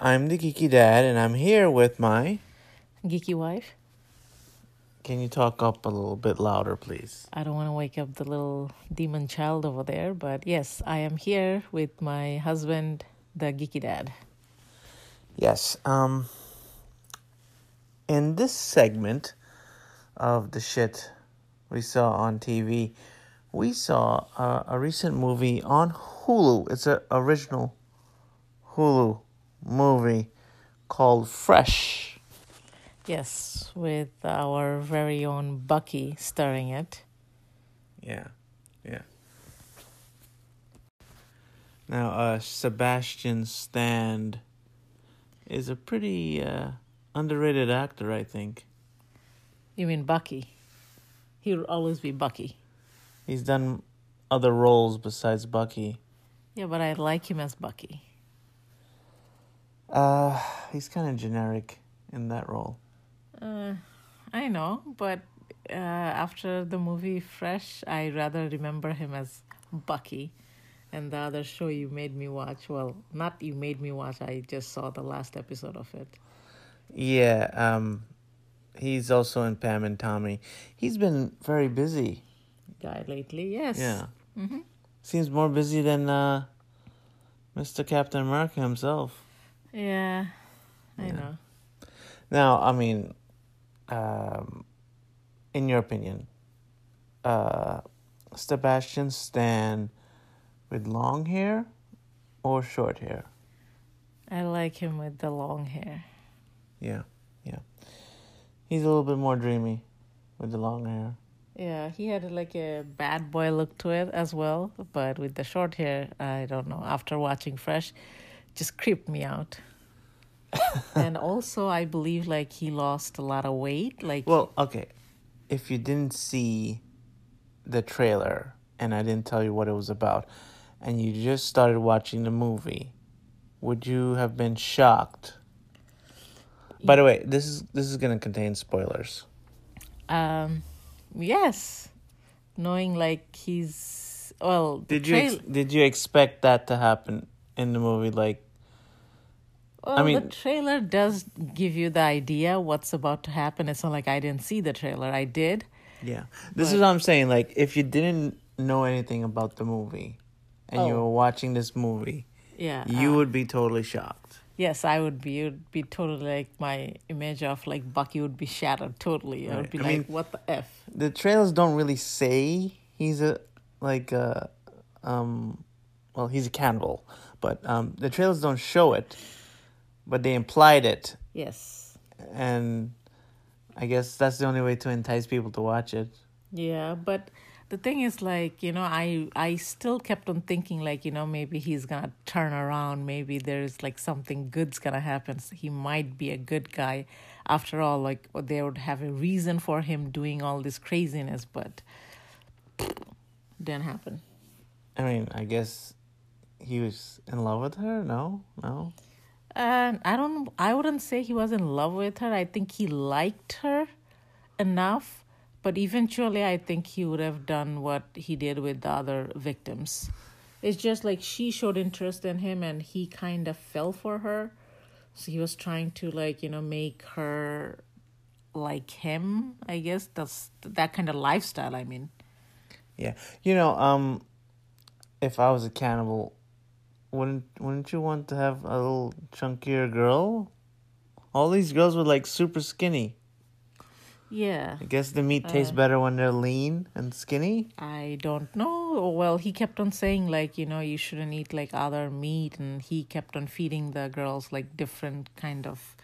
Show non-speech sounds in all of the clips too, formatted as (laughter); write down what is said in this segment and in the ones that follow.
I'm the geeky dad, and I'm here with my. Geeky wife. Can you talk up a little bit louder, please? I don't want to wake up the little demon child over there, but yes, I am here with my husband, the geeky dad. Yes. Um. In this segment of the shit we saw on TV, we saw uh, a recent movie on Hulu. It's an original Hulu movie called Fresh. Yes, with our very own Bucky starring it. Yeah, yeah. Now, uh, Sebastian Stan is a pretty uh, underrated actor, I think. You mean Bucky? He will always be Bucky. He's done other roles besides Bucky. Yeah, but I like him as Bucky. Uh, he's kind of generic in that role. Uh, I know, but uh, after the movie Fresh, I rather remember him as Bucky. And the other show you made me watch, well, not you made me watch, I just saw the last episode of it. Yeah, um, he's also in Pam and Tommy. He's been very busy. Guy lately, yes. Yeah. Mm-hmm. Seems more busy than uh, Mr. Captain America himself. Yeah, I Yeah. know. Now, I mean, um, in your opinion, uh, Sebastian Stan with long hair or short hair? I like him with the long hair. Yeah, yeah. He's a little bit more dreamy with the long hair. Yeah, he had like a bad boy look to it as well, but with the short hair, I don't know. After watching Fresh, just creeped me out. (laughs) and also, I believe like he lost a lot of weight. Like, Well, okay. If you didn't see the trailer and I didn't tell you what it was about, and you just started watching the movie, would you have been shocked? By the way, this is this is gonna contain spoilers. um, yes, knowing like he's well. Did you ex- did you expect that to happen in the movie? Like, Well, mean- the trailer does give you the idea what's about to happen. It's not like I didn't see the trailer. I did. yeah, this is what I'm saying. Like, if you didn't know anything about the movie, and you Oh. were watching this movie, Yeah. you uh, would be totally shocked. Yes, I would be. It would be totally like my image of like Bucky would be shattered totally. I would be I like, mean- what the F? the trailers don't really say he's a like a um well he's a cannibal but um the trailers don't show it but they implied it Yes. and i guess that's the only way to entice people to watch it Yeah, but the thing is like, you know, I I still kept on thinking like, you know, maybe he's gonna turn around, maybe there's like something good's gonna happen. So he might be a good guy. After all, like they would have a reason for him doing all this craziness, but didn't happen. i mean i guess he was in love with her no no And I don't I wouldn't say he was in love with her. I think he liked her enough, but eventually I think he would have done what he did with the other victims. It's just like she showed interest in him and he kind of fell for her. So he was trying to like, you know, make her like him, I guess. That's that kind of lifestyle, I mean. yeah you know um if i was a cannibal wouldn't wouldn't you want to have a little chunkier girl all these girls were like super skinny Yeah. I guess the meat tastes better when they're lean and skinny. I don't know. Well, he kept on saying like, you know, you shouldn't eat like other meat and he kept on feeding the girls like different kind of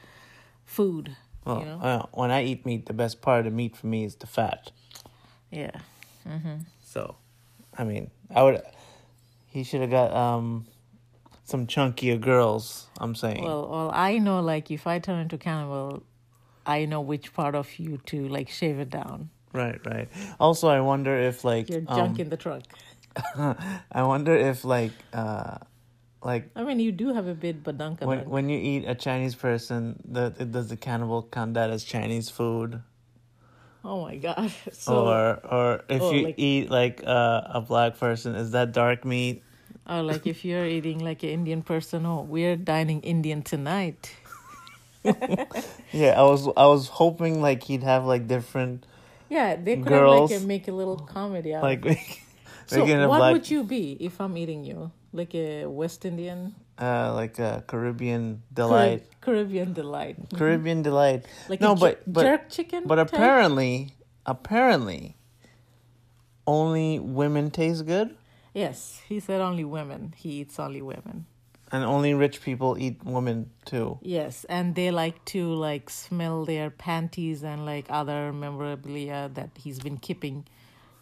food. Well, you know? uh, when I eat meat, the best part of meat for me is the fat. Yeah. So, I mean, I would. He should have got um, some chunkier girls. I'm saying. Well, well, I know like if I turn into cannibal, I know which part of you to like shave it down. right, right. Also, I wonder if like Your junk um, in the trunk. (laughs) I wonder if like uh, like I mean, you do have a bit badunka. when dunk. when you eat a Chinese person, the does the cannibal count that as Chinese food? oh my god! (laughs) So, or or if oh, you like- eat like uh, a black person, is that dark meat? Or like if you're eating like an Indian person, oh, we're dining Indian tonight. (laughs) Yeah, I was I was hoping like he'd have like different Yeah, they could Girls. have like a, make a little comedy out. like of it. So what black would you be if I'm eating you? Like a West Indian, uh like a Caribbean Carib- delight. Caribbean delight, Caribbean delight. like no, but but jerk chicken. but type? apparently apparently only women taste good yes, he said only women. He eats only women. and only rich people eat women too. Yes, and they like to like smell their panties and like other memorabilia that he's been keeping.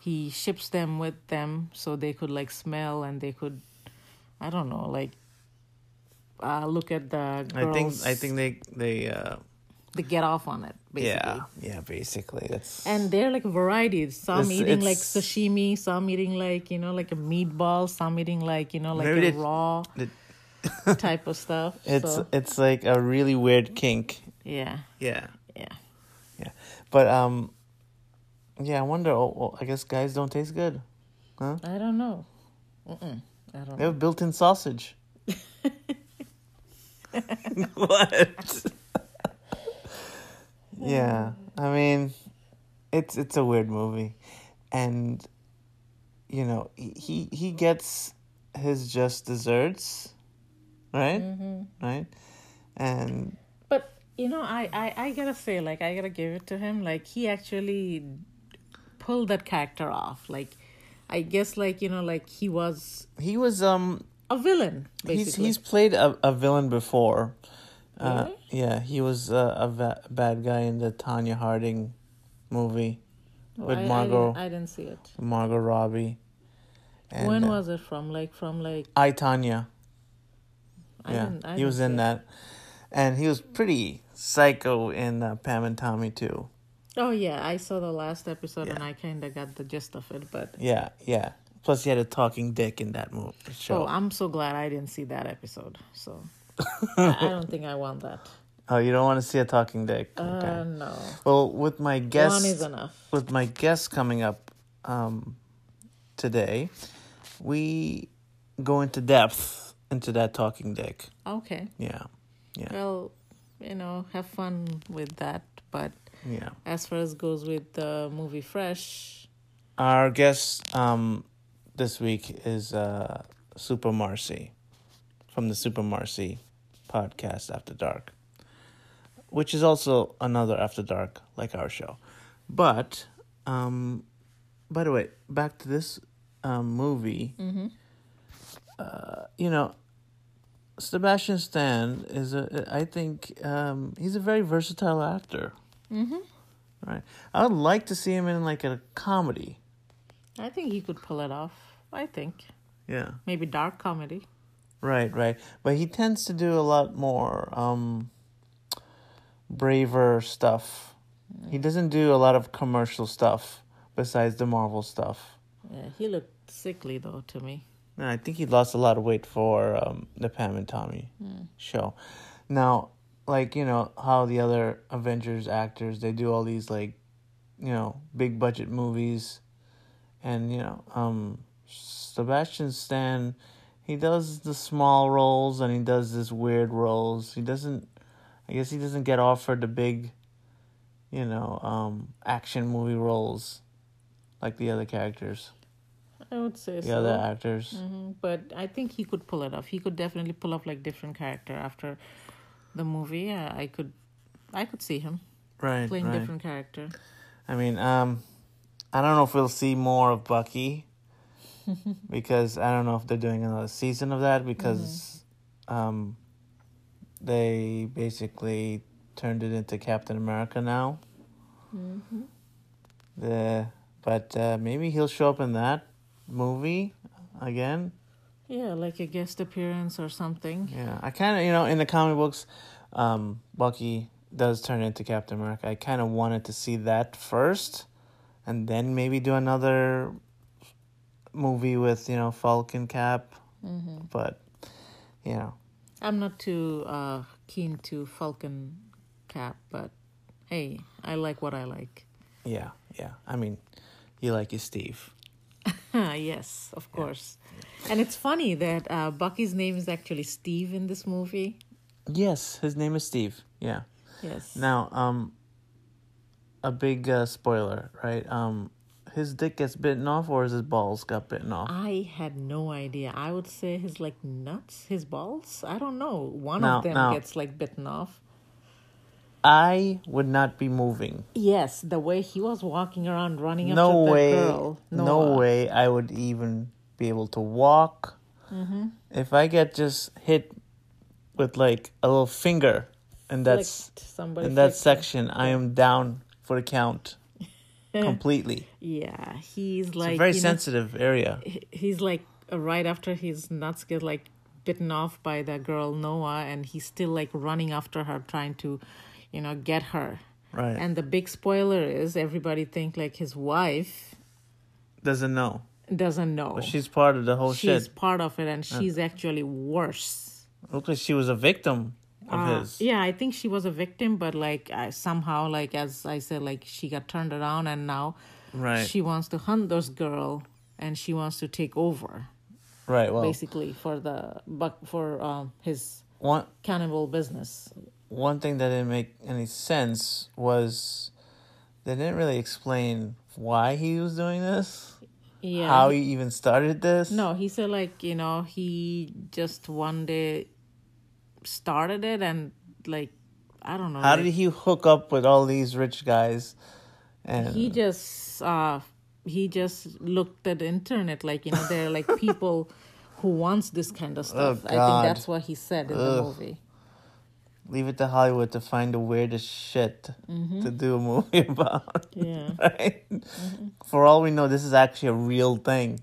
He ships them with them so they could like smell and they could, I don't know, like uh, look at the girls. I think I think they they uh they get off on it basically. yeah yeah basically that's And they're like varieties. Some It's- eating like sashimi, some eating like you know like a meatball, some eating like you know like a they- raw they- (laughs) type of stuff. (laughs) it's so, it's like a really weird kink. yeah, Yeah. yeah. Yeah, but um, yeah. I wonder. Oh, well, I guess guys don't taste good. Huh? I don't know. Mm-mm. I don't They know. have built-in sausage. (laughs) what? Yeah, I mean, it's it's a weird movie, and you know he he, gets his just desserts, right? Mm-hmm. Right, and But you know, I, I I gotta say, like, I gotta give it to him. Like, he actually pulled that character off. Like, I guess, like you know, like he was he was um a villain. Basically, He's he's played a, a villain before. Uh, Really? yeah, he was uh, a va- bad guy in the Tonya Harding movie Oh, with I- I Margot didn't- I, didn't see it. Margot Robbie. And, when uh, was it from? Like from like I Tonya? I Yeah, didn't. I he was in it. that, and he was pretty psycho in uh, Pam and Tommy too. Oh yeah, I saw the last episode and I kind of got the gist of it. But Yeah, yeah. Plus, he had a talking dick in that movie show. oh, I'm so glad I didn't see that episode. So I, (laughs) don't think I want that. Oh, you don't want to see a talking dick? Uh, no, Well, with my guest, one is enough. with my guest coming up um, today, we go into depth into that talking dick. Okay. Yeah, yeah, Well, you know, have fun with that. But yeah. as far as goes with the movie Fresh, Our guest um, this week is uh, Super Marcey from the Super Marcey podcast After Dark, which is also another After Dark like our show. But, um, by the way, back to this um, movie. Uh, you know, Sebastian Stan is a. I think um, he's a very versatile actor. Mm-hmm. Right. I would like to see him in like a comedy. I think he could pull it off. I think Yeah. maybe dark comedy. Right, right. But he tends to do a lot more um braver stuff. He doesn't do a lot of commercial stuff besides the Marvel stuff. Yeah, he looked sickly though to me. I think he lost a lot of weight for um, the Pam and Tommy show. Now, like you know how the other Avengers actors they do all these like, you know, big budget movies, and you know, um, Sebastian Stan, he does the small roles and he does this weird roles. He doesn't, I guess he doesn't get offered the big, you know, um, action movie roles, like the other characters, I would say the so. other actors. Mhm, But I think he could pull it off. He could definitely pull off like different character after the movie. Yeah, I could, I could see him Right, playing right. different character. I mean, um, I don't know if we'll see more of Bucky because I don't know if they're doing another season of that because um, they basically turned it into Captain America now. The but uh, maybe he'll show up in that movie again. Yeah, like a guest appearance or something. Yeah, I kind of, you know, in the comic books, um, Bucky does turn into Captain America. I kind of wanted to see that first, and then maybe do another movie with you know Falcon Cap. Mm-hmm. But you know, I'm not too uh, keen to Falcon Cap, but hey, I like what I like. yeah, yeah. I mean, you like your Steve. (laughs) yes, of course. And it's funny that uh, Bucky's name is actually Steve in this movie. Yes, his name is Steve. Yeah. Yes. Now, um, a big uh, spoiler, right? Um, his dick gets bitten off, or is his balls got bitten off. I had no idea. I would say his like nuts, his balls. I don't know. One of them gets like bitten off. I would not be moving. Yes, the way he was walking around running No after the way. girl. No Noah. way. I would even be able to walk. Mm-hmm. If I get just hit with like a little finger, and that's in that section, I am down for the count completely. Yeah, he's like a very you know, sensitive area. he's like uh, right after his nuts get like bitten off by the girl Noa, and he's still like running after her, trying to, you know, get her. Right. And the big spoiler is everybody think like his wife Doesn't know. doesn't know. But she's part of the whole she's shit. part of it, and she's actually worse. Looked like she was a victim of Uh, his. yeah, I think she was a victim, but like I, somehow, like as I said, like she got turned around, and now Right. she wants to hunt this girl, and she wants to take over, right. Well, basically for the but for um, his one cannibal business. one thing that didn't make any sense was they didn't really explain why he was doing this, Yeah. how he even started this. no, he said like you know he just one day started it, and like I don't know. How like, did he hook up with all these rich guys? And he just uh he just looked at the internet like you know there are like (laughs) people who wants this kind of stuff i Oh, God. think that's what he said in the movie leave it to Hollywood to find the weirdest shit Mm-hmm. to do a movie (laughs) about. yeah Right? For all we know, this is actually a real thing.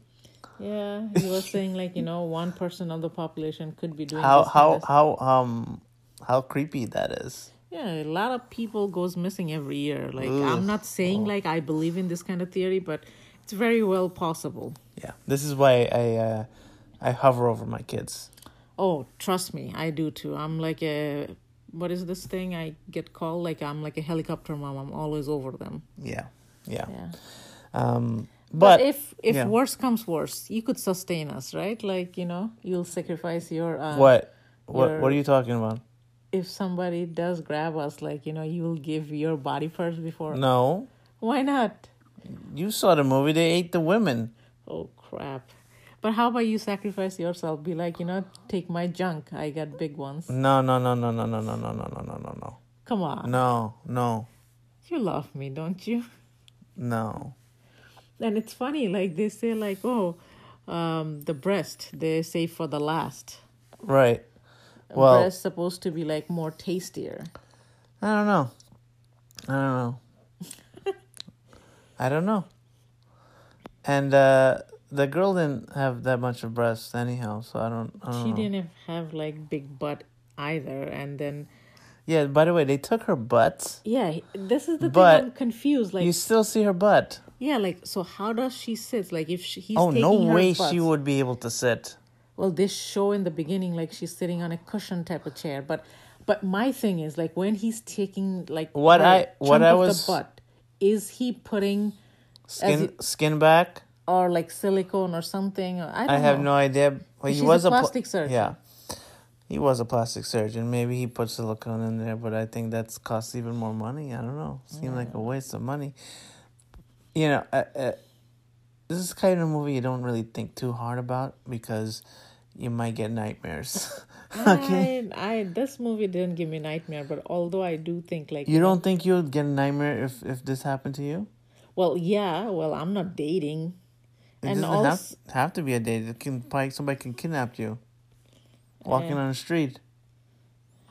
Yeah he was saying like you know one person of the population could be doing How this how how um how creepy that is. yeah a lot of people goes missing every year. Like i'm not saying Oh. like i believe in this kind of theory but it's very well possible. Yeah, this is why I uh, I hover over my kids. oh trust me i do too. I'm like a what is this thing i get called? Like i'm like a helicopter mom. I'm always over them. Yeah, yeah. yeah. Um, But, but, if if yeah. worse comes worse, you could sustain us, right? Like you know, you'll sacrifice your. Uh, what what your- what are you talking about? If somebody does grab us, like you know, you will give your body first before. No, Why not? you saw the movie. They ate the women. Oh crap! But how about you sacrifice yourself? Be like, you know, take my junk. I got big ones. No, no, no, no, no, no, no, no, no, no, no, no, no, Come on, no, no, you love me, don't you? no. And it's funny, like they say, like oh, um, the breast they say for the last. Right. Well, breast supposed to be like more tastier. I don't know. I don't know. (laughs) I don't know. And uh, the girl didn't have that much of breasts anyhow, so I don't. I don't She know. didn't have like big butt either, and then Yeah. By the way, they took her butt. yeah, this is the But thing. I'm confused. Like you still see her butt. Yeah, like so how does she sit? Like if she, he's oh taking no way she would be able to sit. Well, this show in the beginning, like she's sitting on a cushion type of chair, but but my thing is like when he's taking like What I- what I was- the butt, is he putting Skin it- skin back. or like silicone or something? I don't I have know. no idea. Well, he was a plastic surgeon. Yeah, he was a plastic surgeon. Maybe he put silicone in there, but I think that's costs even more money. I don't know. Seemed like a waste of money. You know, uh, uh, this is kind of a movie you don't really think too hard about because you might get nightmares. (laughs) okay, I, I this movie didn't give me nightmare, but although I do think like you don't think you'd get a nightmare if if this happened to you? Well, yeah. Well, I'm not dating, It and doesn't have, also have to be a date. It can somebody can kidnap you, walking Yeah. on the street.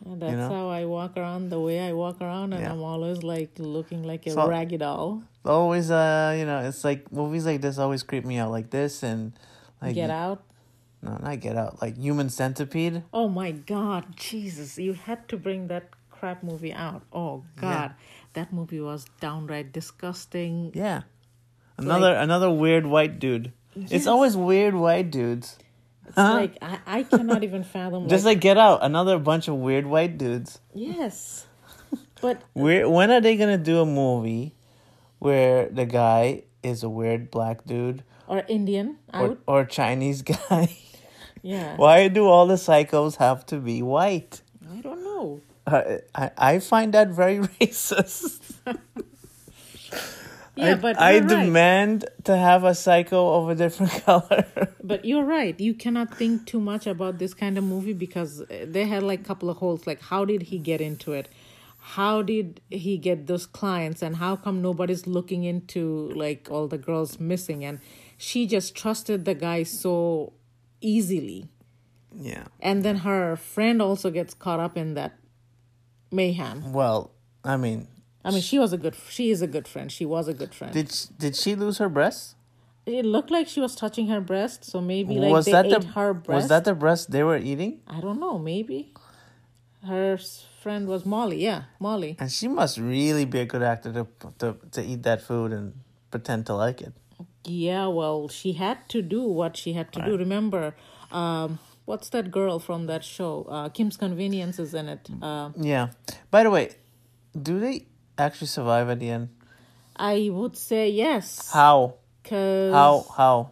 And that's know? how I walk around the way I walk around, and Yeah. I'm always like looking like a So- raggy doll. Always, uh, you know, it's like movies like this always creep me out, like this and like Get out. no, not Get Out, like Human Centipede. Oh my God, Jesus! You had to bring that crap movie out. Oh God, that movie was downright disgusting. Yeah, another another weird white dude. It's always weird white dudes. It's like I, I cannot even fathom. Just like Get Out, another bunch of weird white dudes. yes, but (laughs) when are they gonna do a movie where the guy is a weird black dude or Indian or, or Chinese (laughs) guy? Yeah, Why do all the psychos have to be white? I don't know. Uh, I I find that very (laughs) racist. Yeah, I, but I right. demand to have a psycho of a different (laughs) color. But you're right. You cannot think too much about this kind of movie because they had like a couple of holes. Like, how did he get into it? How did he get those clients? And how come nobody's looking into like all the girls missing? And she just trusted the guy so easily. yeah. And then her friend also gets caught up in that mayhem. Well, I mean, I mean, she was a good. She is a good friend. She was a good friend. did sh- did she lose her breast? it looked like she was touching her breast, so maybe like was they that ate the her breast. was that the breast they were eating? I don't know. Maybe her friend was Molly. Yeah, Molly. And she must really be a good actor to to to eat that food and pretend to like it. Yeah, well, she had to do what she had to do. Remember, um, what's that girl from that show? Uh, Kim's Convenience is in it. Uh, Yeah. By the way, do they actually survive at the end? I would say yes. How? Cause How? How?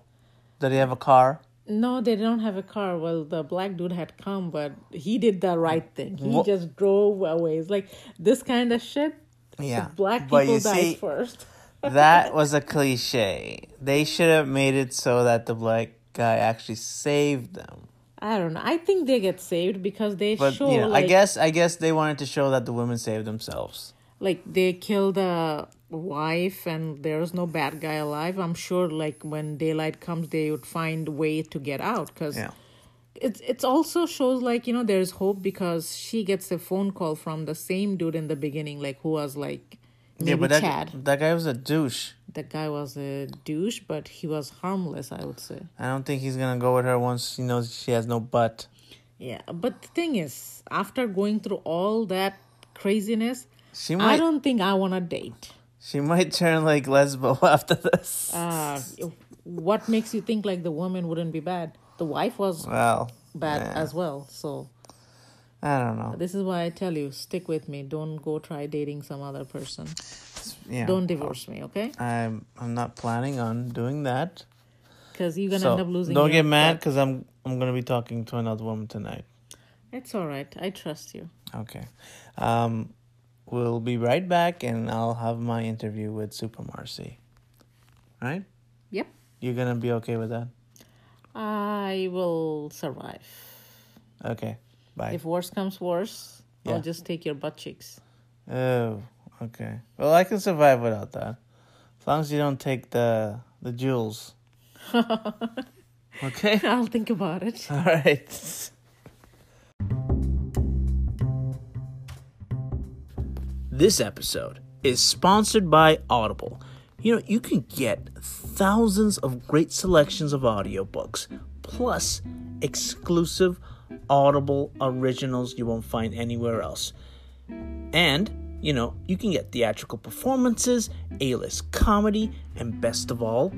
Did they have a car? No, they don't have a car. Well, the black dude had come, but he did the right thing. He Wha- just drove away. It's like this kind of shit. Yeah. Black But people see, first. (laughs) that was a cliche. They should have made it so that the black guy actually saved them. I don't know. I think they get saved because they But show know, like I guess I guess they wanted to show that the women saved themselves. Like they kill the wife and there's no bad guy alive. I'm sure like when daylight comes, they would find way to get out because Yeah. it's it's also shows like you know there's hope because she gets a phone call from the same dude in the beginning, like who was like yeah, but that Chad. that guy was a douche. That guy was a douche, but he was harmless, I would say. I don't think he's gonna go with her once she knows she has no butt. Yeah, but the thing is, after going through all that craziness, She I don't think I want to date. she might turn like lesbo (laughs) after this. Uh, what makes you think like the woman wouldn't be bad? The wife was well, bad yeah. as well. So I don't know. this is why I tell you, stick with me. Don't go try dating some other person. Yeah, Don't divorce me, okay? I'm I'm not planning on doing that. Because you're gonna So end up losing. don't get mad because I'm I'm gonna be talking to another woman tonight. It's all right. I trust you. Okay, um, we'll be right back, and I'll have my interview with Super Marcey. Right? Yep. You're gonna be okay with that? I will survive. Okay. Bye. If worse comes worse, Yeah. I'll just take your butt cheeks. Oh, okay. Well, I can survive without that, as long as you don't take the the jewels. (laughs) okay. I'll think about it. (laughs) All right. This episode is sponsored by Audible. You know, you can get thousands of great selections of audiobooks, plus exclusive Audible originals you won't find anywhere else. And, you know, you can get theatrical performances, A list comedy, and best of all,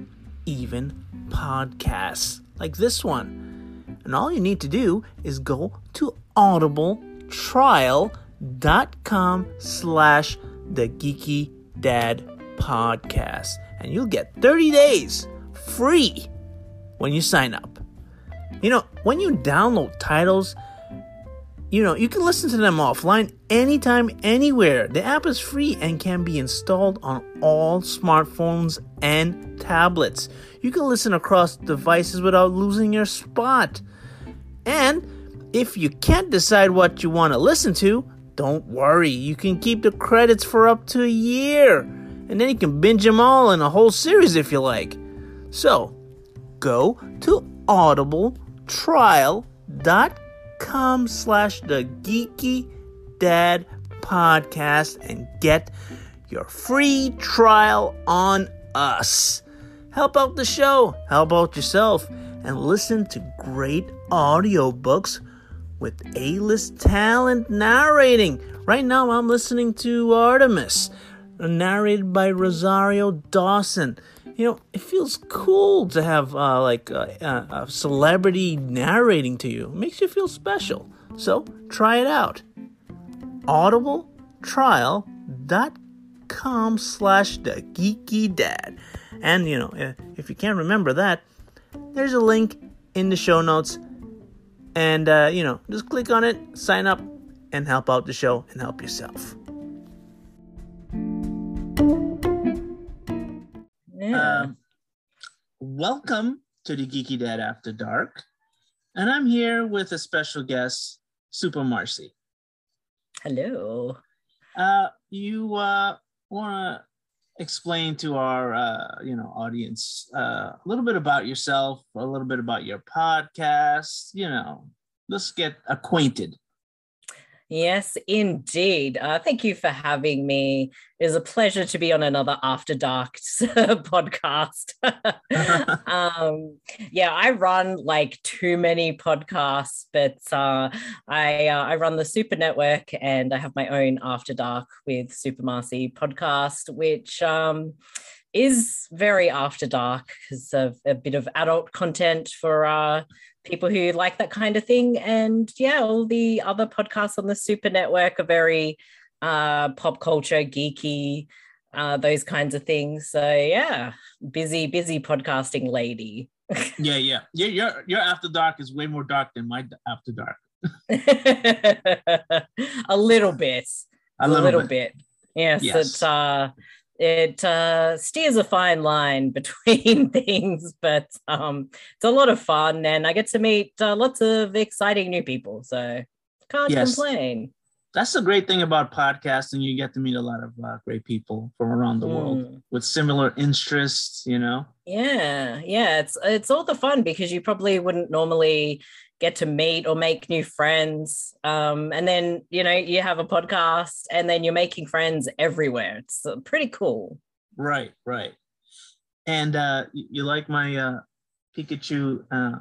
even podcasts like this one. And all you need to do is go to audibletrial.com slash the geeky dad podcast. And you'll get 30 days free when you sign up. You know, when you download titles, you know, you can listen to them offline anytime, anywhere. The app is free and can be installed on all smartphones and tablets. You can listen across devices without losing your spot. And if you can't decide what you want to listen to, don't worry. You can keep the credits for up to a year. And then you can binge them all in a whole series if you like. So, go to audibletrial.com slash the geeky Dad podcast and get your free trial on us. Help out the show, help out yourself, and listen to great audiobooks with A list talent narrating. Right now, I'm listening to Artemis, narrated by Rosario Dawson. You know, it feels cool to have uh, like uh, a celebrity narrating to you. It makes you feel special. So try it out. audibletrial.com slash the geeky dad. And, you know, if you can't remember that, there's a link in the show notes. And, uh, you know, just click on it, sign up, and help out the show and help yourself. Yeah. Um, welcome to the Geeky Dad After Dark. And I'm here with a special guest, Super Marcey. Hello. Uh, you uh, want to explain to our uh, you know audience uh, a little bit about yourself, a little bit about your podcast. You know, let's get acquainted. Yes, indeed. Uh, thank you for having me. It is a pleasure to be on another After Dark (laughs) podcast. (laughs) um, yeah, I run like too many podcasts, but uh, I uh, I run the Super Network and I have my own After Dark with Super Marcey podcast, which um, is very after dark because of a bit of adult content for uh, people who like that kind of thing. And yeah, all the other podcasts on the Super Network are very uh, pop culture, geeky, uh, those kinds of things. So yeah, busy, busy podcasting lady. (laughs) yeah, yeah, yeah. Your your after dark is way more dark than my after dark. (laughs) a little bit. A, a little, little bit. bit. Yes, yes. it's uh it uh, steers a fine line (laughs) between things, but um, it's a lot of fun, and I get to meet uh, lots of exciting new people. So can't yes. complain. That's the great thing about podcasting. You get to meet a lot of uh, great people from around the mm. world with similar interests. You know. Yeah, yeah. It's it's all the fun because you probably wouldn't normally get to meet or make new friends. Um, and then, you know, you have a podcast and then you're making friends everywhere. It's uh, pretty cool. Right, right. And uh, you like my uh, Pikachu uh,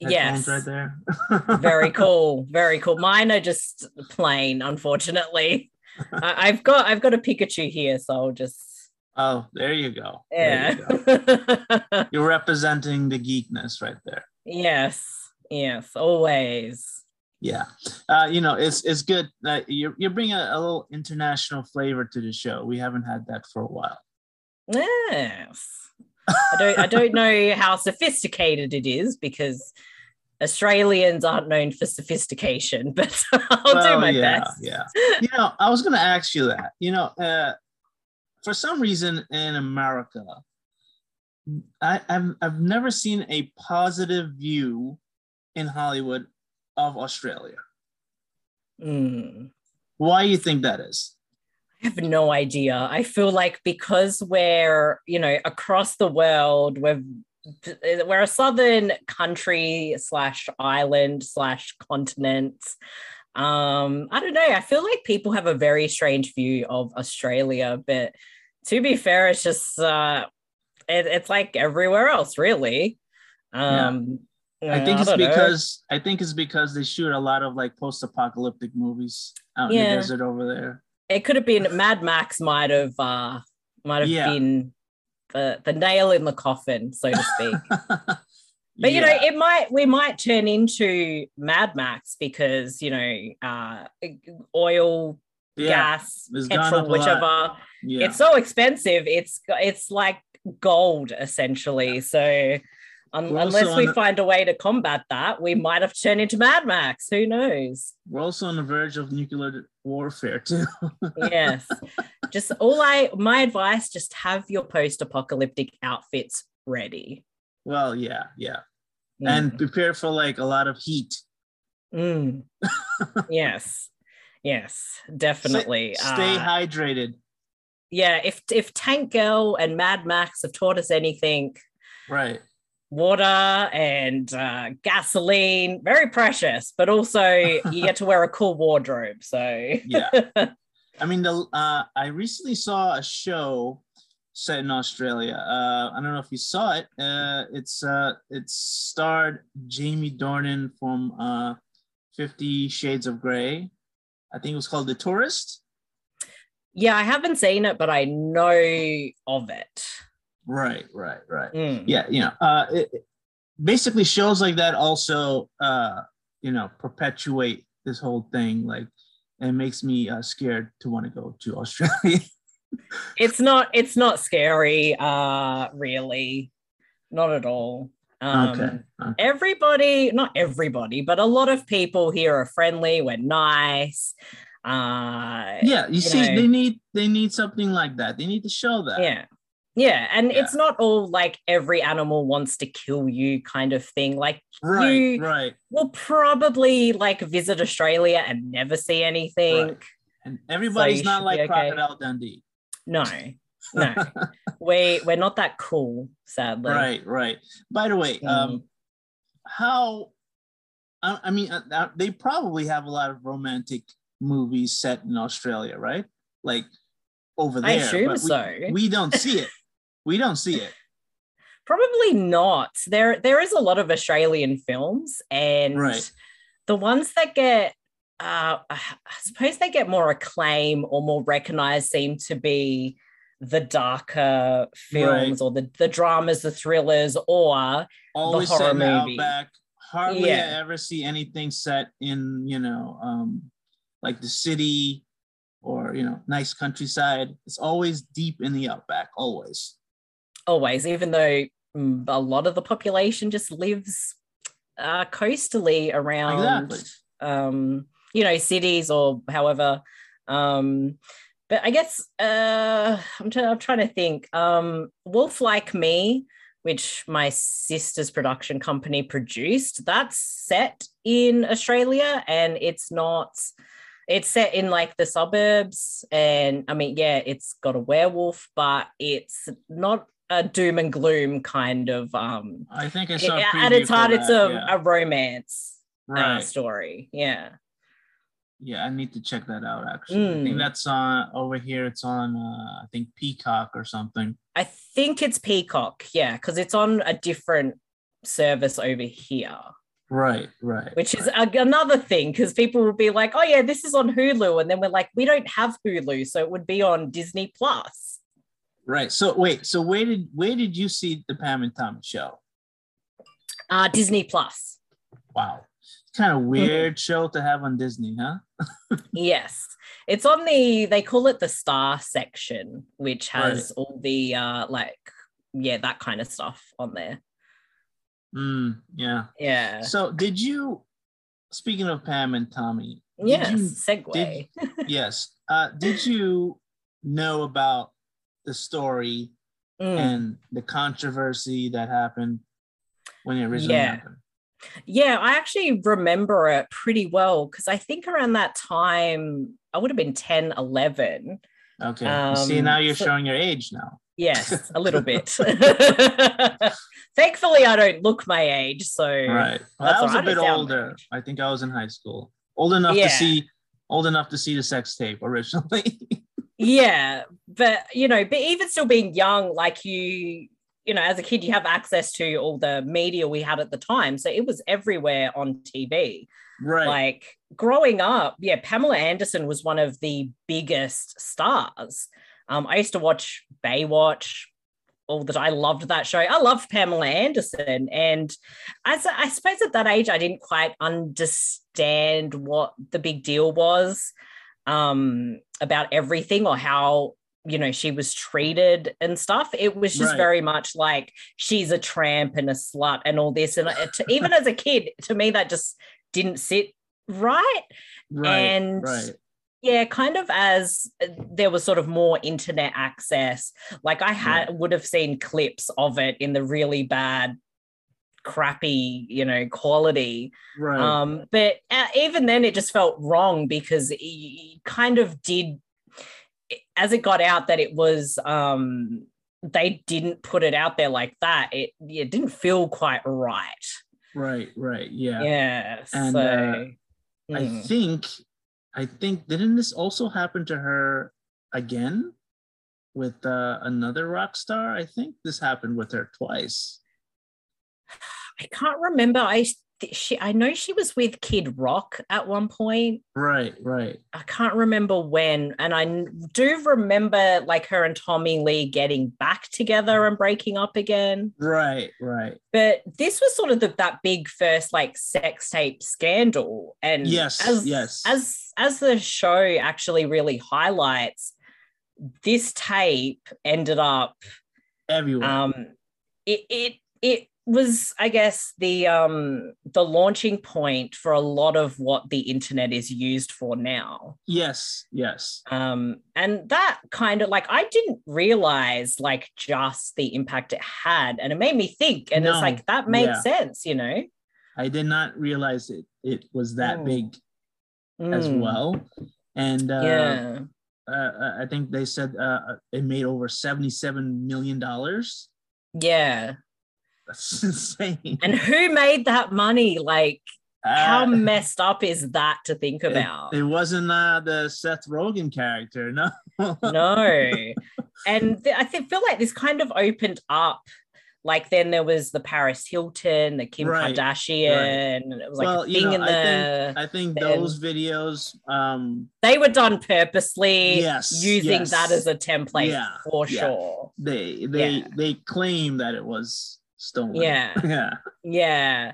yes. right there? (laughs) very cool. Very cool. Mine are just plain, unfortunately. I've got I've got a Pikachu here, so I'll just Oh, there you go. Yeah. You (laughs) You're representing the geekness right there. Yes. Yes, always. Yeah, uh, you know it's it's good. Uh, you're you're bringing a, a, little international flavor to the show. We haven't had that for a while. Yes, I don't I don't know how sophisticated it is because Australians aren't known for sophistication, (laughs) but I'll well, do my yeah, best. Yeah, you know, I was going to ask you that. You know, uh, for some reason in America, I, I've I've never seen a positive view in Hollywood of Australia. Mm. Why do you think that is? I have no idea. I feel like because we're, you know, across the world, we're we're a southern country slash island slash continent. Um, I don't know. I feel like people have a very strange view of Australia, but to be fair, it's just uh, it, it's like everywhere else, really. Um, I think I it's because know. I think it's because they shoot a lot of like post-apocalyptic movies out yeah. in the desert over there. It could have been Mad Max might have uh might have yeah. been the the nail in the coffin, so to speak. (laughs) but yeah. you know, it might we might turn into Mad Max because you know, uh oil, gas, petrol, whichever. It's so expensive. It's it's like gold essentially. So Un- unless we find a way to combat that, we might have turned into Mad Max. Who knows? We're also on the verge of nuclear warfare too. (laughs) yes. Just all I my advice, just have your post-apocalyptic outfits ready. Well, yeah, yeah. Mm. And prepare for like a lot of heat. Mm. (laughs) yes. Yes, definitely. Stay, stay uh, hydrated. Yeah, if if Tank Girl and Mad Max have taught us anything, right water and uh, gasoline, very precious, but also you get to wear a cool wardrobe. So yeah. (laughs) I mean, the uh, I recently saw a show set in Australia. Uh, I don't know if you saw it. Uh, it's uh, it starred Jamie Dornan from uh, Fifty Shades of Grey. I think it was called The Tourist. Yeah, I haven't seen it, but I know of it. Right, right, right. Mm. Yeah, you know, uh, it, it- basically shows like that also, uh, you know, perpetuate this whole thing. Like, it makes me uh, scared to want to go to (laughs) Australia. It's not. It's not scary. Uh, really, not at all. Um, okay. okay. everybody not everybody but a lot of people here are friendly we're nice uh Yeah, you, you see, know. they need they need something like that. They need to show that. yeah yeah and Yeah. it's not all like every animal wants to kill you kind of thing like Right, You- right. we'll probably like visit australia and never see anything Right. And everybody's you not like okay. Crocodile Dundee. no no (laughs) we we're not that cool sadly right, right. By the way, Mm. um, how? I, I mean, uh, they probably have a lot of romantic movies set in Australia, right? Like over there. I assume we, so. We don't see it. (laughs) We don't see it. Probably not. There there is a lot of Australian films and Right. the ones that get uh I suppose they get more acclaim or more recognized seem to be the darker films or the, the dramas, the thrillers, or Always horror the movie. outback. Hardly Yeah. ever see anything set in, you know, um, like the city or you know, nice countryside. It's always deep in the outback. Always. Always, even though mm, a lot of the population just lives uh coastally around Exactly. um you know cities or however um but i guess uh i'm, try- I'm trying to think um wolf like me which my sister's production company produced that's set in australia and it's not it's set in like the suburbs and i mean yeah it's got a werewolf but it's not a doom and gloom kind of um I think I saw. at its heart it's a, yeah. a romance uh, story yeah Yeah, I need to check that out. Actually, I think Mm. that's on over here. It's on, uh, I think Peacock or something. I think it's Peacock, yeah, because it's on a different service over here, Right, right. which is a, another thing because people will be like, oh, yeah, this is on Hulu. And then we're like, we don't have Hulu. So it would be on Disney Plus. Right. So wait, so where did where did you see the Pam and Tommy show? Uh, Disney Plus. Wow, it's kind Mm-hmm. of weird show to have on Disney, huh? (laughs) Yes. It's on the, they call it the Star section, which has all the, uh, like, yeah, that kind of stuff on there. Mm, yeah. Yeah. So did you? Speaking of Pam and Tommy, Yes. you- segue. did- (laughs) yes. Uh, did you know about the story Mm. and the controversy that happened when it originally Yeah. happened? Yeah, I actually remember it pretty well because I think around that time I would have been 10, 11. Okay. You See, Um, now you're so- showing your age now. Yes, a little (laughs) bit. (laughs) Thankfully, I don't look my age. So, Right. Well, I was all a bit down older. I think I was in high school. Old enough Yeah. to see old enough to see the sex tape originally. (laughs) yeah, but you know, but even still being young, like you, you know, as a kid, you have access to all the media we had at the time. So it was everywhere on TV. right. Like growing up, yeah, Pamela Anderson was one of the biggest stars. Um, I used to watch Baywatch all the time. I loved that show. I loved Pamela Anderson. And as I suppose at that age, I didn't quite understand what the big deal was um, about everything or how you know she was treated and stuff it was just Right. very much like she's a tramp and a slut and all this and it, even as a kid to me that just didn't sit right right. and right. yeah kind of as uh, there was sort of more internet access like i had would have seen clips of it in the really bad crappy you know quality Right. um but uh, even then it just felt wrong because it, kind of did as it got out that it was um they didn't put it out there like that, it it didn't feel quite right. Right, right, yeah. Yeah. And, so uh, I mm. think, I think, didn't this also happen to her again with uh, another rock star? I think this happened with her twice. I can't remember. I she I know she was with Kid Rock at one point. Right, right. I can't remember when, and I do remember like her and Tommy Lee getting back together and breaking up again. Right, right. But this was sort of the, that big first like sex tape scandal, and Yes, as, yes. as as the show actually really highlights, this tape ended up Everywhere. um it it it was i guess the um the launching point for a lot of what the internet is used for now yes, yes. um and that kind of like i didn't realize like just the impact it had and it made me think and No, it's like that made yeah. sense you know I did not realize it it was that Mm. big as Mm, well. And uh, yeah uh, I think they said uh, it made over seventy-seven million dollars. yeah That's (laughs) insane. and who made that money like how Uh, messed up is that to think about It, wasn't uh, the Seth Rogen character, no. (laughs) no and th- i th- feel like this kind of opened up like then there was the paris hilton the kim Right, kardashian and it was like well, a you thing know, in I the think I think those videos, um, they were done purposely Yes, using yes. that as a template Yeah, for yeah. sure they they Yeah. they claim that it was stolen. Yeah. (laughs) yeah, yeah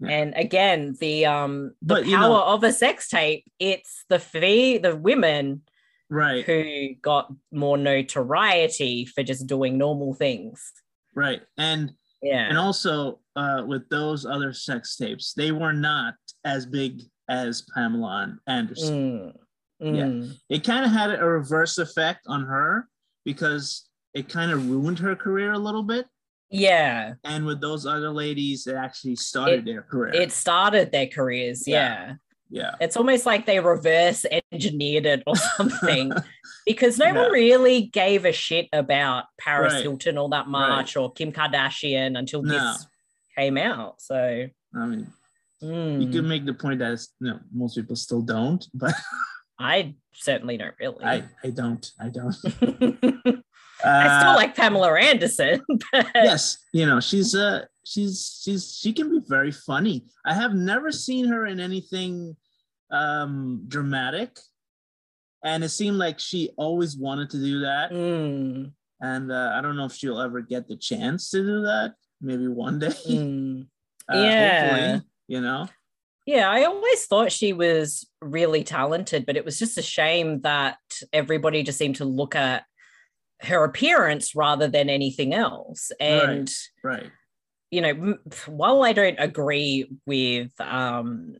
Yeah. and again the um the But, power you know- of a sex tape it's the fee the women right, who got more notoriety for just doing normal things right, and yeah and also uh, with those other sex tapes, they were not as big as Pamela Anderson. Mm, Yeah. mm. It kind of had a reverse effect on her because it kind of ruined her career a little bit. Yeah And with those other ladies, it actually started It- their career. it started their careers yeah. Yeah. yeah. it's almost like they reverse engineered it or something (laughs) because no Yeah. one really gave a shit about paris Right. hilton all that much or kim kardashian until No. this came out so I mean, mm, you could make the point that you know, most people still don't, but i certainly don't really I, I don't. I don't. (laughs) I still Uh, like pamela anderson (laughs) but yes, you know, she's uh she's she's she can be very funny. I have never seen her in anything um dramatic. And it seemed like she always wanted to do that. Mm, And uh, I don't know if she'll ever get the chance to do that. Maybe one day. mm. (laughs) Uh, Yeah. Hopefully, you know. Yeah, I always thought she was really talented, but it was just a shame that everybody just seemed to look at her appearance rather than anything else. And, Right. you know, while I don't agree with, um,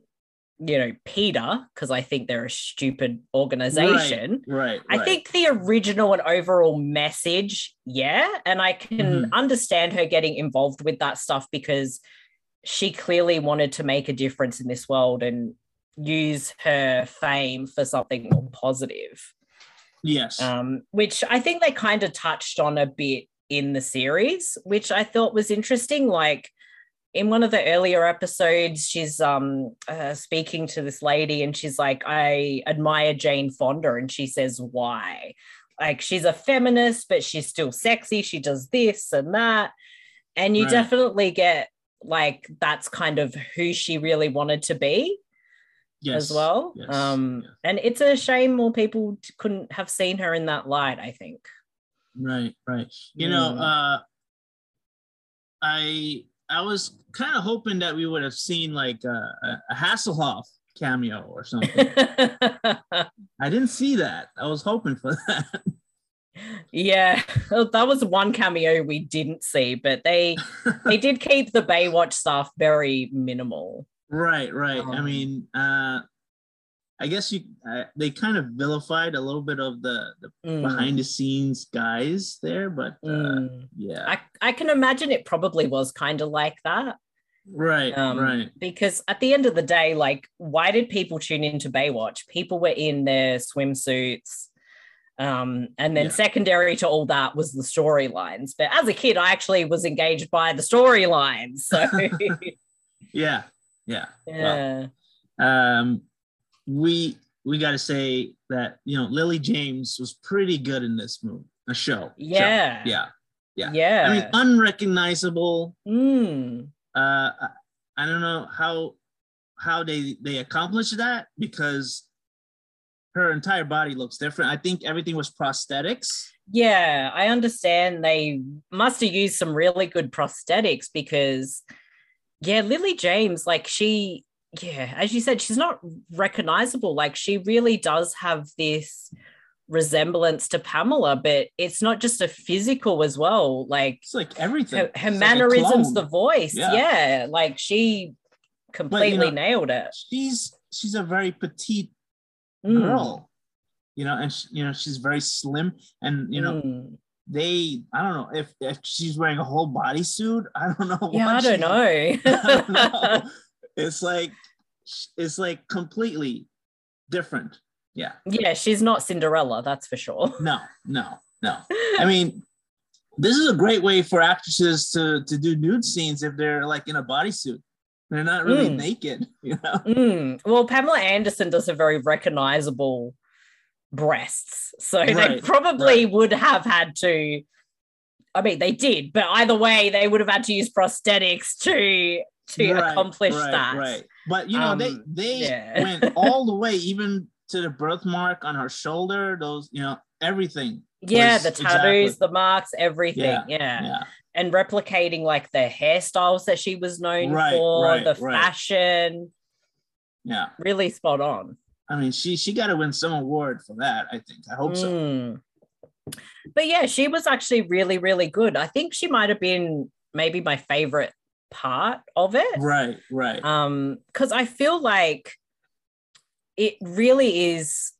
you know, PETA because I think they're a stupid organization, Right. I right. think the original and overall message, yeah. And I can Mhm. understand her getting involved with that stuff because she clearly wanted to make a difference in this world and use her fame for something more positive. Yes. Um, which I think they kind of touched on a bit in the series, which I thought was interesting. Like in one of the earlier episodes, she's um uh, speaking to this lady, and she's like, "I admire Jane Fonda," and she says, "Why?" Like she's a feminist, but she's still sexy. She does this and that, and you Right. definitely get like that's kind of who she really wanted to be yes. as well. Yes. Um, yes. and it's a shame more people couldn't have seen her in that light. I think. Right. Right. You know, Mm. uh, I I was kind of hoping that we would have seen like a, a, a Hasselhoff cameo or something. (laughs) I didn't see that. I was hoping for that. yeah, that was one cameo we didn't see, but they they did (laughs) keep the Baywatch stuff very minimal. Right. Right. I Um, mean, uh, I guess you uh, they kind of vilified a little bit of the, the Mm, behind the scenes guys there, but uh, mm. yeah. I I can imagine it probably was kind of like that. right. Um, right. Because at the end of the day, like, why did people tune into Baywatch? People were in their swimsuits, Um, and then Yeah. secondary to all that was the storylines. But as a kid, I actually was engaged by the storylines. So (laughs) Yeah, yeah. Well, yeah. um, we we got to say that you know Lily James was pretty good in this movie, a show. show. Yeah. yeah. yeah. Yeah. I mean, unrecognizable. Mm. Uh, I- I don't know how how they they accomplished that because her entire body looks different. I think everything was prosthetics. Yeah, I understand they must have used some really good prosthetics because, yeah, Lily James, like she, yeah, as you said, she's not recognizable. Like she really does have this resemblance to Pamela, but it's not just a physical as well. Like It's like everything. her, her It's like mannerisms, the voice, Yeah. yeah. like she completely know, nailed it. she's she's a very petite Mm, girl, you know, and she, you know she's very slim, and you know mm. They I don't know if if she's wearing a whole bodysuit. (laughs) I don't know. Yeah, I what don't know. (laughs) I don't know. (laughs) It's like it's like completely different. Yeah. yeah, she's not Cinderella, that's for sure. No, no, no. I mean, this is a great way for actresses to to do nude scenes if they're like in a bodysuit. They're not really Mm. naked, you know. Mm. Well, Pamela Anderson does a very recognizable breasts. So they probably right. would have had to. I mean, they did, but either way, they would have had to use prosthetics to to Right, accomplish right, that. Right. But you know, they Um, they yeah. went (laughs) all the way, even to the birthmark on her shoulder, those, you know, everything. Yeah, the tattoos, exactly- the marks, everything. Yeah, Yeah. Yeah. And replicating like the hairstyles that she was known Right, for, right, the right. fashion, Yeah. really spot on. I mean, she she got to win some award for that, I think. I hope so. Mm. But yeah, she was actually really, really good. I think she might have been maybe my favorite part of it. Right, right. Um, because I feel like it really is,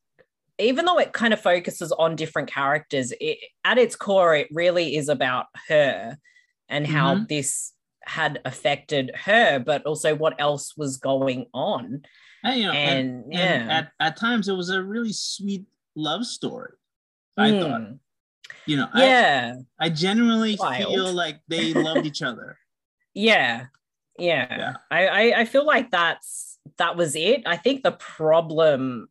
even though it kind of focuses on different characters, it at its core, it really is about her and how Mhm. this had affected her, but also what else was going on. And, you know, and, And, and at, at times it was a really sweet love story. I thought, Mm. you know, I, Yeah. I genuinely Wild. feel like they loved each other. (laughs) Yeah. Yeah. Yeah. I, I I feel like that's that was it. I think the problem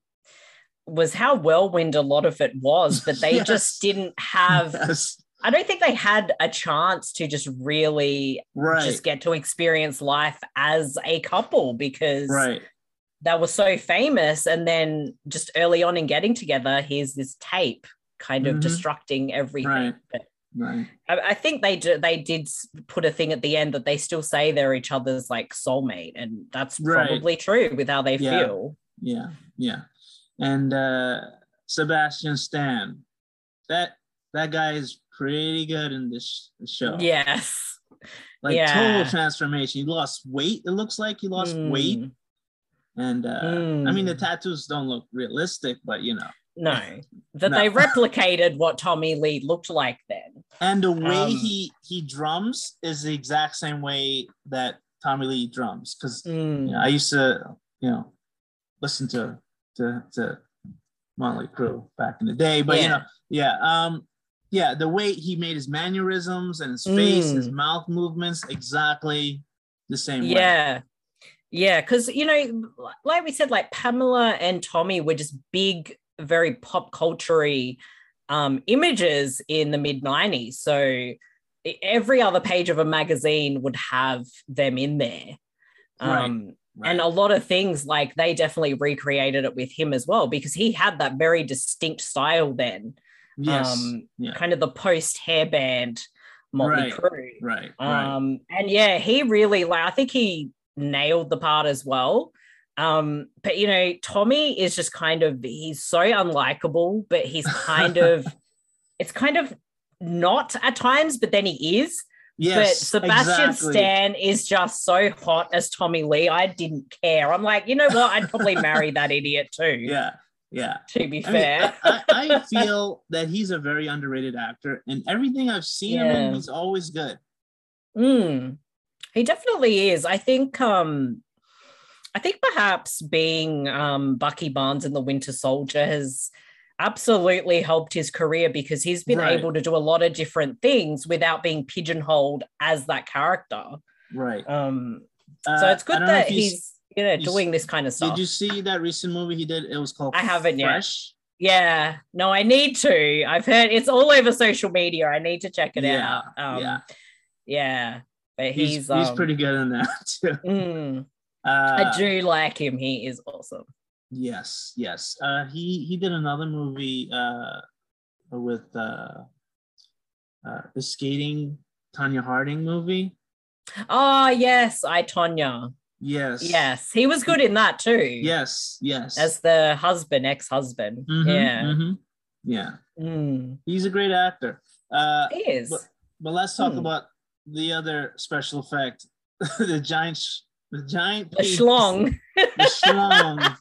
was how whirlwind a lot of it was, (laughs) but they Yes. just didn't have Yes, I don't think they had a chance to just really right, just get to experience life as a couple because right. They were so famous and then just early on in getting together, here's this tape kind of Mhm. destructing everything. Right. But Right. I, I think they do, they did put a thing at the end that they still say they're each other's like soulmate, and that's Right. probably true with how they Yeah. feel. Yeah, yeah. And uh Sebastian Stan, that that guy is pretty good in this show. Yes. like yeah. total transformation. He lost weight. It looks like he lost weight, Mm, and uh I mean the mm. tattoos don't look realistic, but you know, No, (laughs) that No. they (laughs) replicated what Tommy Lee looked like then. and the way Um, he he drums is the exact same way that Tommy Lee drums. Because Mm. you know, I used to you know listen to to to Motley Crue back in the day, but you Yeah. know, yeah, um, yeah, the way he made his mannerisms and his face, his Mm. mouth movements, exactly the same way. Yeah. Yeah. Cause, you know, like we said, like Pamela and Tommy were just big, very pop culture um, images in the mid 90s. So every other page of a magazine would have them in there. Um, Right. And a lot of things like they definitely recreated it with him as well because he had that very distinct style then. yes, Um, yeah, kind of the post hairband Motley Right. Crue. right, right. Um, and yeah, he really like I think he nailed the part as well. Um, but you know, Tommy is just kind of he's so unlikable, but he's kind of (laughs) it's kind of not at times, but then he is. but Yes, Sebastian exactly. Stan is just so hot as Tommy Lee. I didn't care. I'm like, you know what? I'd probably marry that idiot too. (laughs) Yeah, yeah. To be I, mean, fair. I, I I feel that he's a very underrated actor, and everything I've seen him in, Yeah. he's always good. Mm, he definitely is. I think um I think perhaps being um Bucky Barnes in the Winter Soldier has absolutely helped his career because he's been Right. able to do a lot of different things without being pigeonholed as that character. Right. Um, Uh, so it's good that you he's you know doing this kind of stuff. Did you see that recent movie he did? It was called I haven't yet. Yeah, no, I need to. I've heard it's all over social media. I need to check it Yeah, out. Um, yeah. yeah, but He's he's he's, um, pretty good in that (laughs) too. mm, Uh, I do like him. He is awesome. Yes, yes. Uh, he he did another movie uh, with uh, uh, the skating Tonya Harding movie. Oh yes, I Tonya. Yes. Yes, he was good in that too. Yes. Yes. as the husband, ex-husband. Mhm, Yeah, mhm. Yeah. Mm, He's a great actor. Uh, he is. but- but let's talk Hmm. about the other special effect, (laughs) the giant, sh- the giant, the schlong. (laughs) the schlong.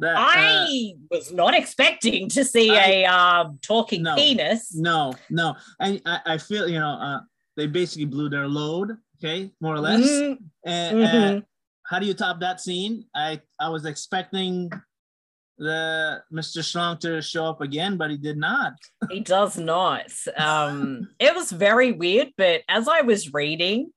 That, uh, I was not expecting to see I- a um, talking No. penis. no, no, and I, I feel you know uh, they basically blew their load, okay, more or less. Mhm, And, mhm. and how do you top that scene? I I was expecting the Mr. Schlong to show up again, but he did not. He does not. Um, it was very weird, but as I was reading,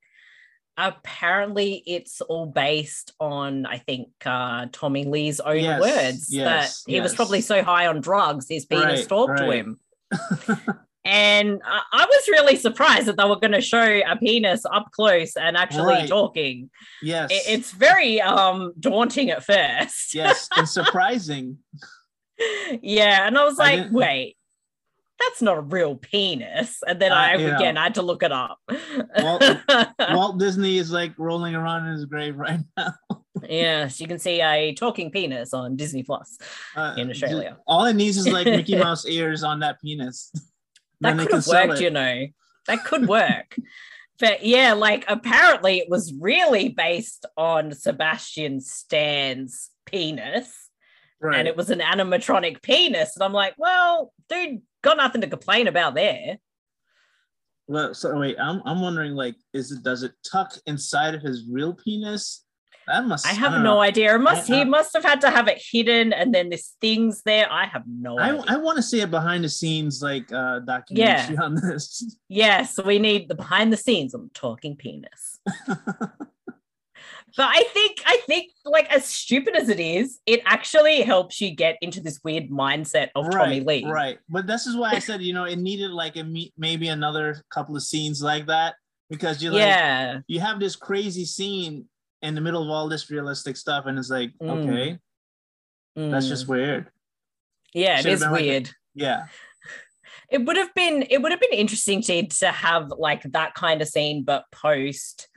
apparently it's all based on, I think, uh, Tommy Lee's own Yes, words yes, that he was probably so high on drugs, his penis Right, talked to right. him. (laughs) And I, I was really surprised that they were going to show a penis up close and actually Right. talking. Yes. It- it's very um, daunting at first. yes, and (laughs) surprising. yeah, and I was like, didn't- wait, that's not a real penis. And then Uh, I know. again I had to look it up. Walt- (laughs) Walt Disney is like rolling around in his grave right (laughs) now. yes, you can see a talking penis on Disney Plus. Uh, In Australia. All it needs is like Mickey Mouse ears on that penis. That could have worked, you know. That could work. (laughs) but yeah, like apparently it was really based on Sebastian Stan's penis. Right. And it was an animatronic penis. And I'm like, well, dude, got nothing to complain about there. Well, so wait, I'm I'm wondering like, is it does it tuck inside of his real penis? That must I have no idea. It must I- he I- must have had to have it hidden and then this thing's there. I have no I, idea. I want to see a behind the scenes like uh documentary on this. (laughs) yes, we need the behind the scenes on talking penis. (laughs) But I think I think like as stupid as it is, it actually helps you get into this weird mindset of Tommy right, Lee. right. But this is why I (laughs) said you know it needed like a me- maybe another couple of scenes like that because you like Yeah. you have this crazy scene in the middle of all this realistic stuff and it's like Mm. okay that's Mm. just weird. yeah, it should've is been like weird. Yeah. (laughs) it would have been it would have been interesting to to have like that kind of scene, but post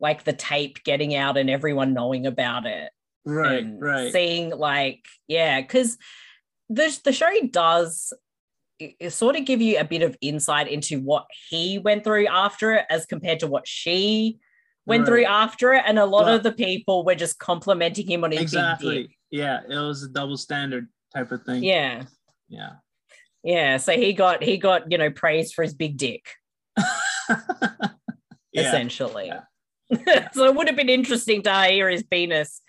like the tape getting out and everyone knowing about it. Right. Right. seeing like yeah because the, the show does it, it sort of give you a bit of insight into what he went through after it as compared to what she went through after it and a lot Well- of the people were just complimenting him on his big exactly. Yeah. It was a double standard type of thing. yeah Yeah. yeah so he got he got you know praise for his big dick (laughs) yeah. essentially Yeah. (laughs) so it would have been interesting to hear his penis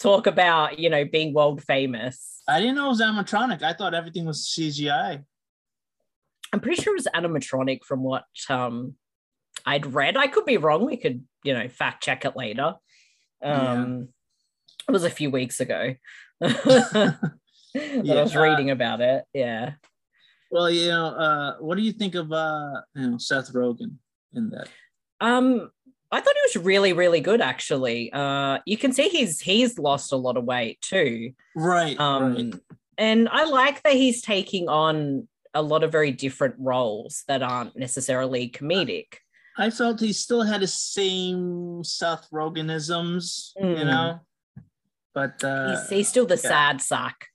talk about you know being world famous I didn't know it was animatronic. I thought everything was CGI. I'm pretty sure it was animatronic from what um I'd read. I could be wrong. We could, you know, fact check it later. Um it was a few weeks ago. (laughs) that I was reading about it. Yeah. Well, you know, uh, what do you think of uh, you know, Seth Rogen in that? Um I thought it was really, really good actually. Uh you can see he's he's lost a lot of weight too. Right. Um right. and I like that he's taking on a lot of very different roles that aren't necessarily comedic. I felt he still had the same Seth Rogenisms, you Mm. know, but uh, he's, he's still the yeah. sad sack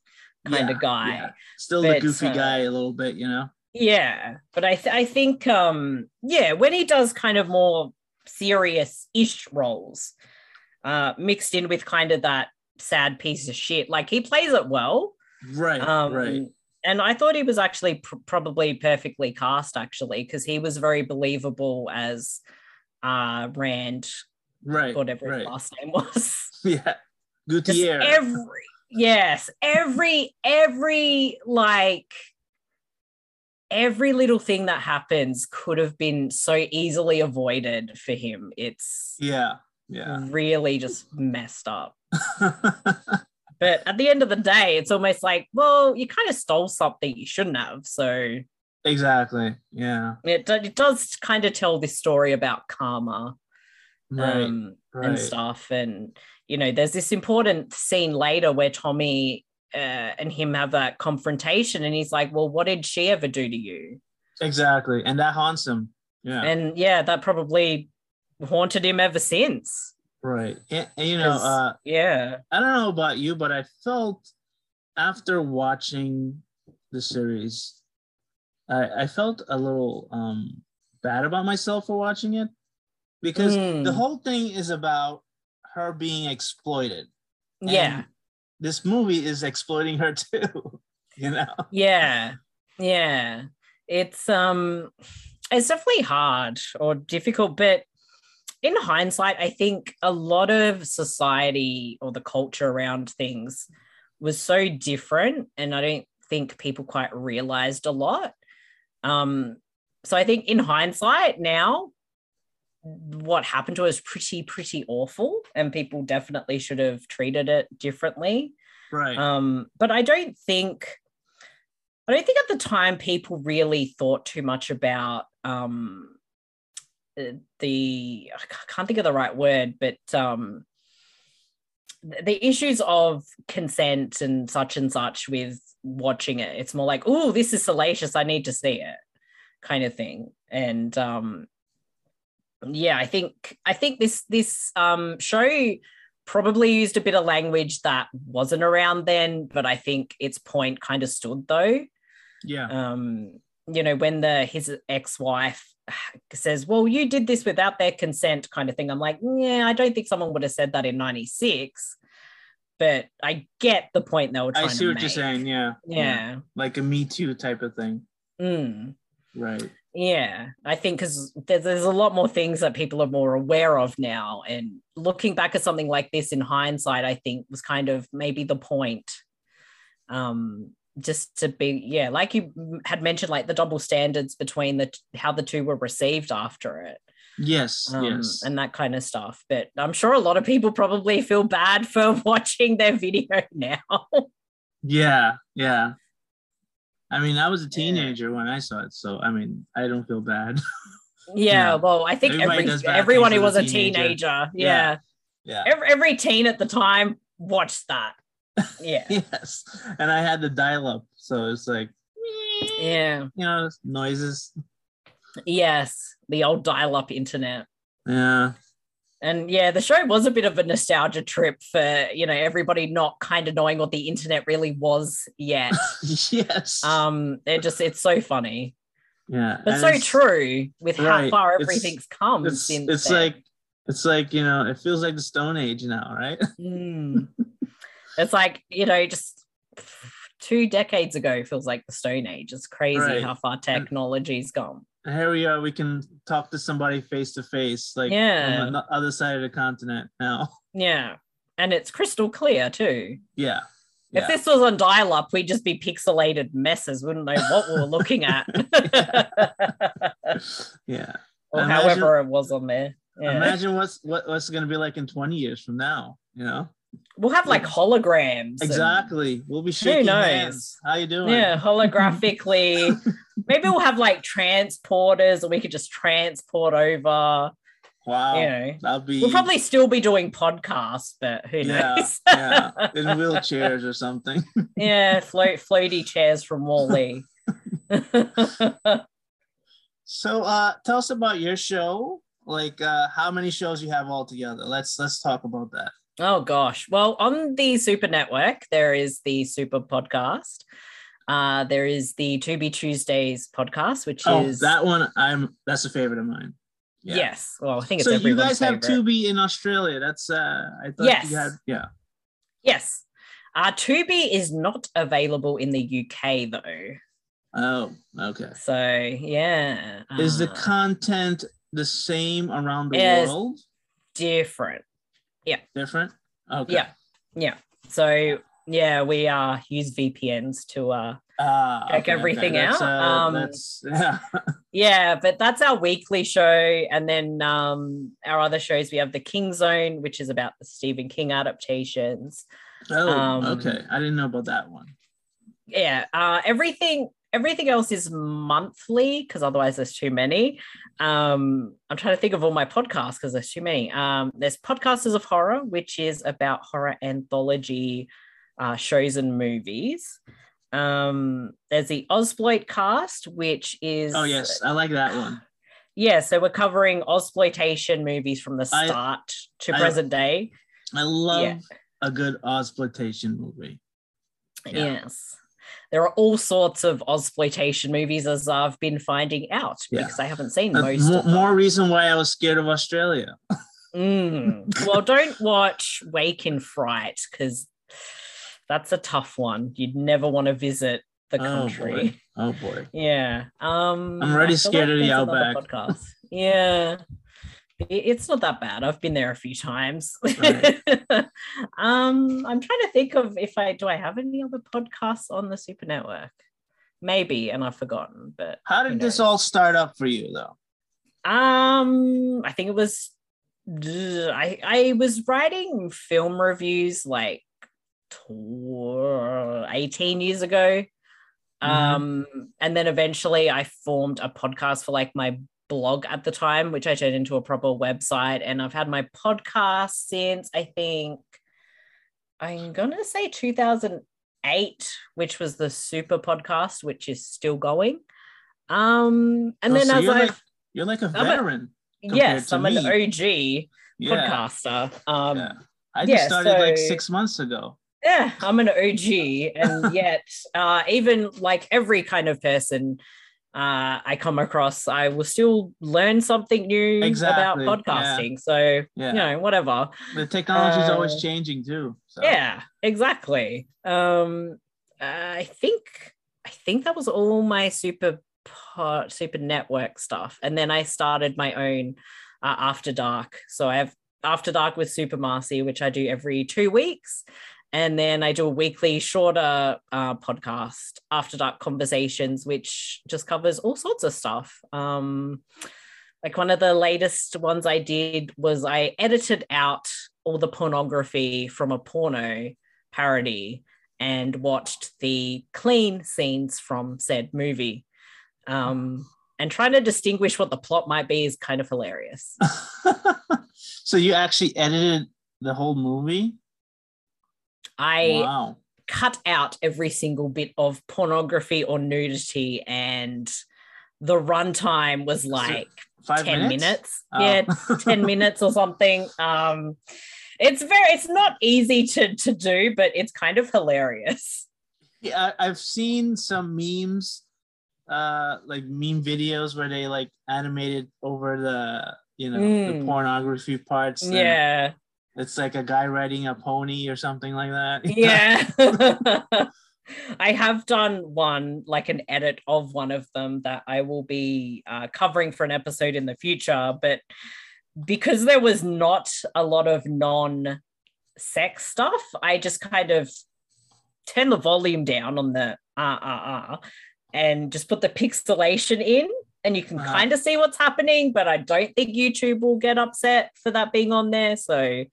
kind yeah, of guy. yeah. Still the goofy uh, guy a little bit, you know. Yeah, but I th- I think um yeah, when he does kind of more serious-ish roles, uh mixed in with kind of that sad piece of shit, like he plays it well. Right. Um right. And I thought he was actually pr- probably perfectly cast actually because he was very believable as uh Rand, Right. whatever Right. his last name was. (laughs) Yeah. Gutierrez. every yes, every every like every little thing that happens could have been so easily avoided for him. It's yeah, yeah. really just messed up. (laughs) But at the end of the day, it's almost like, well, you kind of stole something you shouldn't have. So exactly. Yeah. it, it does kind of tell this story about karma Right. um, right. and stuff. And, you know, there's this important scene later where Tommy uh, and him have that confrontation. And he's like, well, what did she ever do to you? Exactly. And that haunts him. Yeah. And yeah, that probably haunted him ever since. Right. And, and, you know, uh, yeah. I don't know about you, but I felt after watching the series, I, I felt a little um, bad about myself for watching it because Mm. the whole thing is about her being exploited. Yeah. This movie is exploiting her (laughs) too. You know? Yeah. Yeah. It's um it's definitely hard or difficult, but in hindsight, I think a lot of society or the culture around things was so different and I don't think people quite realized a lot. Um so I think in hindsight now what happened to is pretty pretty awful and people definitely should have treated it differently. Right. Um, but I don't think I don't think at the time people really thought too much about um the I can't think of the right word, but um the issues of consent and such and such with watching it. It's more like, oh, this is salacious. I need to see it, kind of thing. And um yeah, I think I think this this um show probably used a bit of language that wasn't around then, but I think its point kind of stood though. yeah. Um, you know, when the his ex-wife (sighs) says, Well, you did this without their consent, kind of thing. I'm like, yeah, I don't think someone would have said that in 96. But I get the point they were trying I see what make. you're saying. Yeah. Yeah. Like a Me Too type of thing. Mm. Right. Yeah, I think because there's, there's a lot more things that people are more aware of now. And looking back at something like this in hindsight, I think was kind of maybe the point. Um, just to be, yeah, like you had mentioned, like the double standards between the how the two were received after it. Yes. Um, yes. and that kind of stuff. But I'm sure a lot of people probably feel bad (laughs) for watching their video (laughs) now. Yeah, yeah. I mean, I was a teenager when I saw it, so I mean, I don't feel bad. (laughs) yeah, Yeah. well, I think Everybody every, everyone who was a a teenager. teenager, Yeah. yeah. yeah. every, every teen at the time watched that. Yeah. (laughs) Yes. And I had the dial up, so it's like, yeah. you know, noises. Yes. The old dial up internet. Yeah. And yeah, the show was a bit of a nostalgia trip for, you know, everybody not kind of knowing what the internet really was yet. (laughs) yes. um, it just it's so funny. yeah. But so it's- true with how right, far it's- everything's come It's, since it's then. like, it's like, you know, it feels like the Stone Age now, right? Mm. (laughs) it's like, you know, just two decades ago feels like the Stone Age. It's crazy Right. how far technology's gone. And here we are, we can talk to somebody face to face, like Yeah. on the other side of the continent now. (laughs) Yeah. And it's crystal clear too. Yeah. If Yeah. this was on dial up, we'd just be pixelated messes, wouldn't know what we were looking (laughs) at. yeah. or Imagine- however it was on there. Yeah. Imagine what's what, what's gonna be like in 20 years from now, you know? We'll have like holograms. and- Exactly. We'll be shaking who knows? hands. How you doing? yeah, holographically. (laughs) Maybe we'll have like transporters or we could just transport over. Wow. You know. That'll be We'll probably still be doing podcasts, but who yeah, knows? (laughs) yeah, in wheelchairs or something. yeah, float floaty chairs from WALL-E. (laughs) So uh tell us about your show. Like uh how many shows you have altogether. Let's let's talk about that. Oh gosh. Well, on the Super Network, there is the Super Podcast. Uh, there is the Tubi Tuesdays podcast, which Oh, is that one I'm that's a favorite of mine. Yeah. yes. Well, I think it's So you guys have favorite. Tubi in Australia. That's uh I thought Yes. you had yeah. Yes. Uh, Tubi is not available in the UK though. Oh, okay. So yeah. Is the uh, content the same around the world? different. Different? Okay. Yeah. Yeah. So Yeah, we uh use VPNs to uh Uh, Check everything That's, out. uh, Um, yeah. (laughs) yeah, but that's our weekly show. And then um our other shows we have the King Zone, which is about the Stephen King adaptations. oh, um, okay. I didn't know about that one. yeah uh everything everything else is monthly because otherwise there's too many um i'm trying to think of all my podcasts because there's too many um there's podcasters of horror which is about horror anthology uh shows and movies um there's the Ozploit cast which is Oh yes, I like that one. (sighs) yeah so we're covering Ozploitation movies from the I- start to I- present day I love Yeah. a good exploitation movie. Yeah. Yes. There are all sorts of Ozploitation movies as I've been finding out Yeah. because I haven't seen Uh, most them. more reason why I was scared of Australia. (laughs) Mm. Well, don't watch Wake in Fright because that's a tough one. You'd never want to visit the Oh country. boy. Oh boy. Yeah. Um I'm already scared of the outback. Podcast. Yeah. It- It's not that bad. I've been there a few times. Right. (laughs) um, I'm trying to think of if I do I have any other podcasts on the Super Network? Maybe, and I've forgotten. But How did this all start up for you though? Um, I think it was I I was writing film reviews like tw- 18 years ago. Mhm. Um, and then eventually I formed a podcast for like my blog at the time, which I turned into a proper website. And I've had my podcast since I think I'm gonna say 2008, which was the super podcast, which is still going. Um, and Oh, then so as you're I've like you're like a a- veteran. yes, to I'm an. OG Yeah. podcaster. Um, yeah. I just yeah, started like six months ago. yeah, I'm an OG, (laughs) and yet, uh, even like every kind of person uh, I come across, I will still learn something new Exactly, about podcasting. So Yeah. you know, whatever. The technology is always Uh, changing too. So. Yeah, exactly. Um, I think I think that was all my super pod, super network stuff, and then I started my own uh, After Dark. So I have After Dark with Super Marcey, which I do every two weeks. And then I do a weekly shorter uh, podcast, After Dark Conversations, which just covers all sorts of stuff. Um, like one of the latest ones I did was I edited out all the pornography from a porno parody and watched the clean scenes from said movie. Um, and trying to distinguish what the plot might be is kind of hilarious. (laughs) so you actually edited the whole movie? I wow. cut out every single bit of pornography or nudity, and the runtime was like Five 10 minutes. minutes? Oh. Yeah, 10 (laughs) minutes or something. Um, it's very, it's not easy to, to do, but it's kind of hilarious. Yeah, I've seen some memes, uh, like meme videos where they like animated over the you know the Mm. pornography parts. Yeah. It's like a guy riding a pony or something like that. (laughs) Yeah. (laughs) I have done one, like an edit of one of them that I will be uh, covering for an episode in the future. But because there was not a lot of non sex stuff, I just kind of turn the volume down on the uh, uh, uh, and just put the pixelation in. And you can Uh-huh. kind of see what's happening, but I don't think YouTube will get upset for that being on there. So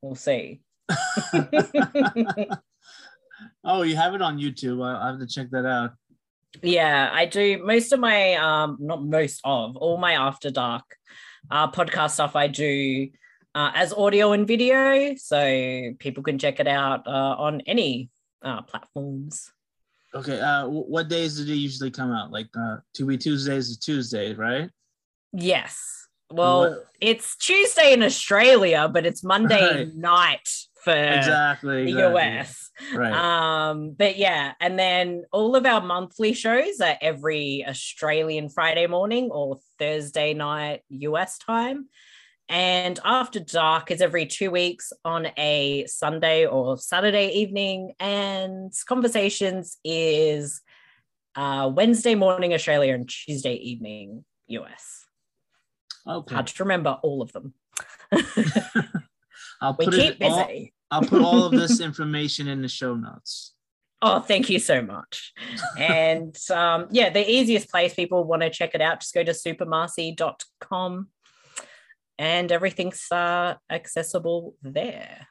we'll see. (laughs) (laughs) oh, you have it on YouTube. I- have to check that out. Yeah, I do most of my um not most of all my after dark uh podcast stuff I do uh, as audio and video so people can check it out uh, on any uh platforms. Okay. Uh, what days do they usually come out? Like uh, Tubi Tuesdays is Tuesday, right? Yes. Well, What- it's Tuesday in Australia, but it's Monday Right. night for exactly. the exactly. US. Right. Um, but yeah, and then all of our monthly shows are every Australian Friday morning or Thursday night US time. And After Dark is every two weeks on a Sunday or Saturday evening. And Conversations is uh, Wednesday morning Australia and Tuesday evening US. okay. Hard to remember all of them. (laughs) I'll we put keep it all, busy. I'll put all of this (laughs) information in the show notes. Oh, thank you so much. and um, yeah, the easiest place people want to check it out, just go to supermarcey.com and everything's uh, accessible there.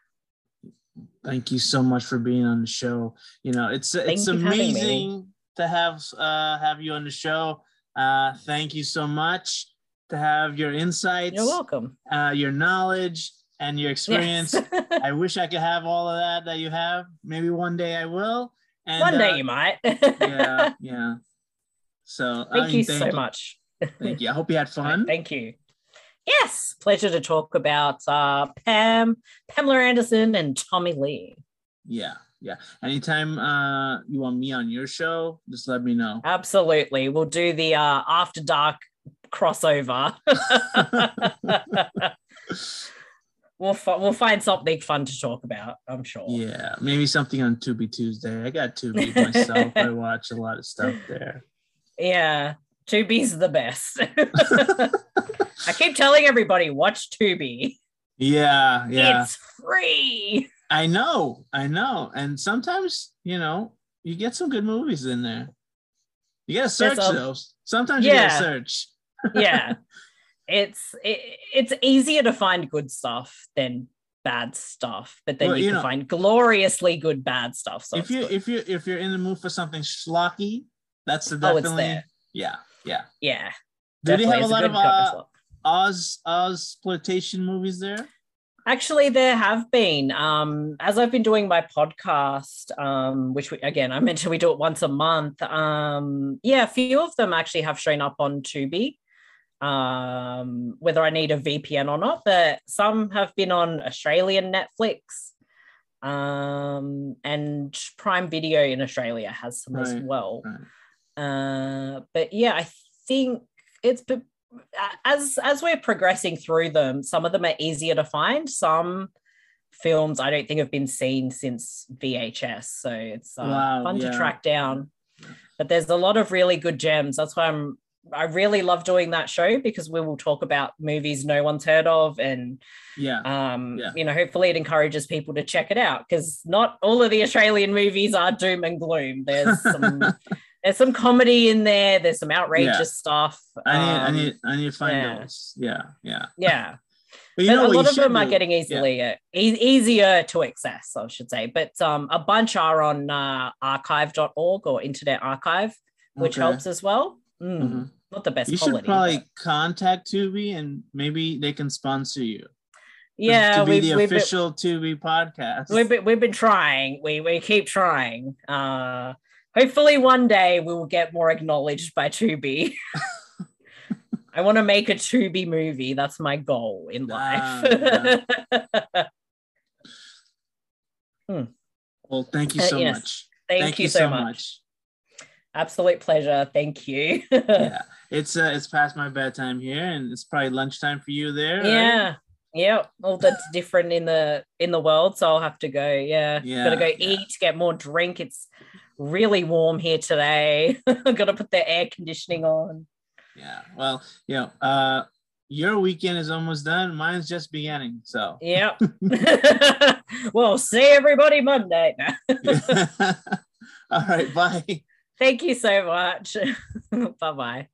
Thank you so much for being on the show. You know, it's Thank it's you for having me. amazing to have uh have you on the show. Uh thank you so much to have your insights, You're welcome. uh your knowledge and your experience. Yes. (laughs) I wish I could have all of that that you have. Maybe one day I will. And One uh, day you might. (laughs) yeah, yeah. So I Thank mean, you so much. Thank you. I hope you had (laughs) fun. Thank you. Yes, pleasure to talk about uh, Pam, Pamela Anderson, and Tommy Lee. Yeah, yeah. Anytime uh you want me on your show, just let me know. Absolutely, we'll do the uh, After Dark crossover. (laughs) we'll fi- we'll find something fun to talk about. I'm sure. Yeah, maybe something on Tubi Tuesday. I got Tubi myself. I (laughs) watch a lot of stuff there. Yeah, Tubi's the best. (laughs) I keep telling everybody, watch Tubi. Yeah, yeah. It's free. I know, I know. And sometimes, you know, you get some good movies in there. You gotta search those. Sometimes you gotta search. (laughs) yeah it's it, it's easier to find good stuff than bad stuff but then Well, you, you can know- find gloriously good bad stuff so if you good. if you if you're in the mood for something schlocky, that's the Oh, it's definitely there. yeah, yeah. yeah Do they definitely, have a lot good of uh. Oz Oz exploitation movies there? actually there have been um as i've been doing my podcast um which we, again i mentioned we do it once a month um yeah a few of them actually have shown up on tubi um whether i need a vpn or not but some have been on australian netflix um and prime video in australia has some as well right. Uh but yeah i think it's as as we're progressing through them some of them are easier to find some films i don't think have been seen since vhs so it's uh, Wow, fun yeah. to track down but there's a lot of really good gems that's why i'm i really love doing that show because we will talk about movies no one's heard of and Yeah. um Yeah. you know hopefully it encourages people to check it out because not all of the australian movies are doom and gloom there's some (laughs) there's some comedy in there there's some outrageous Yeah. stuff I need I Um, need I need to find yeah. those. Yeah, yeah. (laughs) yeah (laughs) But you know a lot of them are getting easily uh, e- easier to access i should say but um a bunch are on uh, archive.org or internet archive which Okay. helps as well Mm, Mhm. not the best You should probably but- contact Tubi and maybe they can sponsor you. yeah to be we've, the we've been, official Tubi podcast. we've been, we've been trying we we keep trying uh hopefully one day we will get more acknowledged by tubi. (laughs) I want to make a tubi movie. That's my goal in life. Ah, (laughs) well, thank you Uh, so yes. much. thank, you, so, much. absolute pleasure. Thank you. Yeah, it's uh, it's past my bedtime here, and it's probably lunchtime for you there. right? yeah. Yeah. All that's (laughs) different in the in the world so i'll have to go. Yeah, Yeah, gotta go yeah. eat get more drink. It's really warm here today (laughs) I've gotta put the air conditioning on yeah. Well, you know, uh, your weekend is almost done. Mine's just beginning. So, yep (laughs) (laughs) well see everybody monday all right, bye. thank you so much bye bye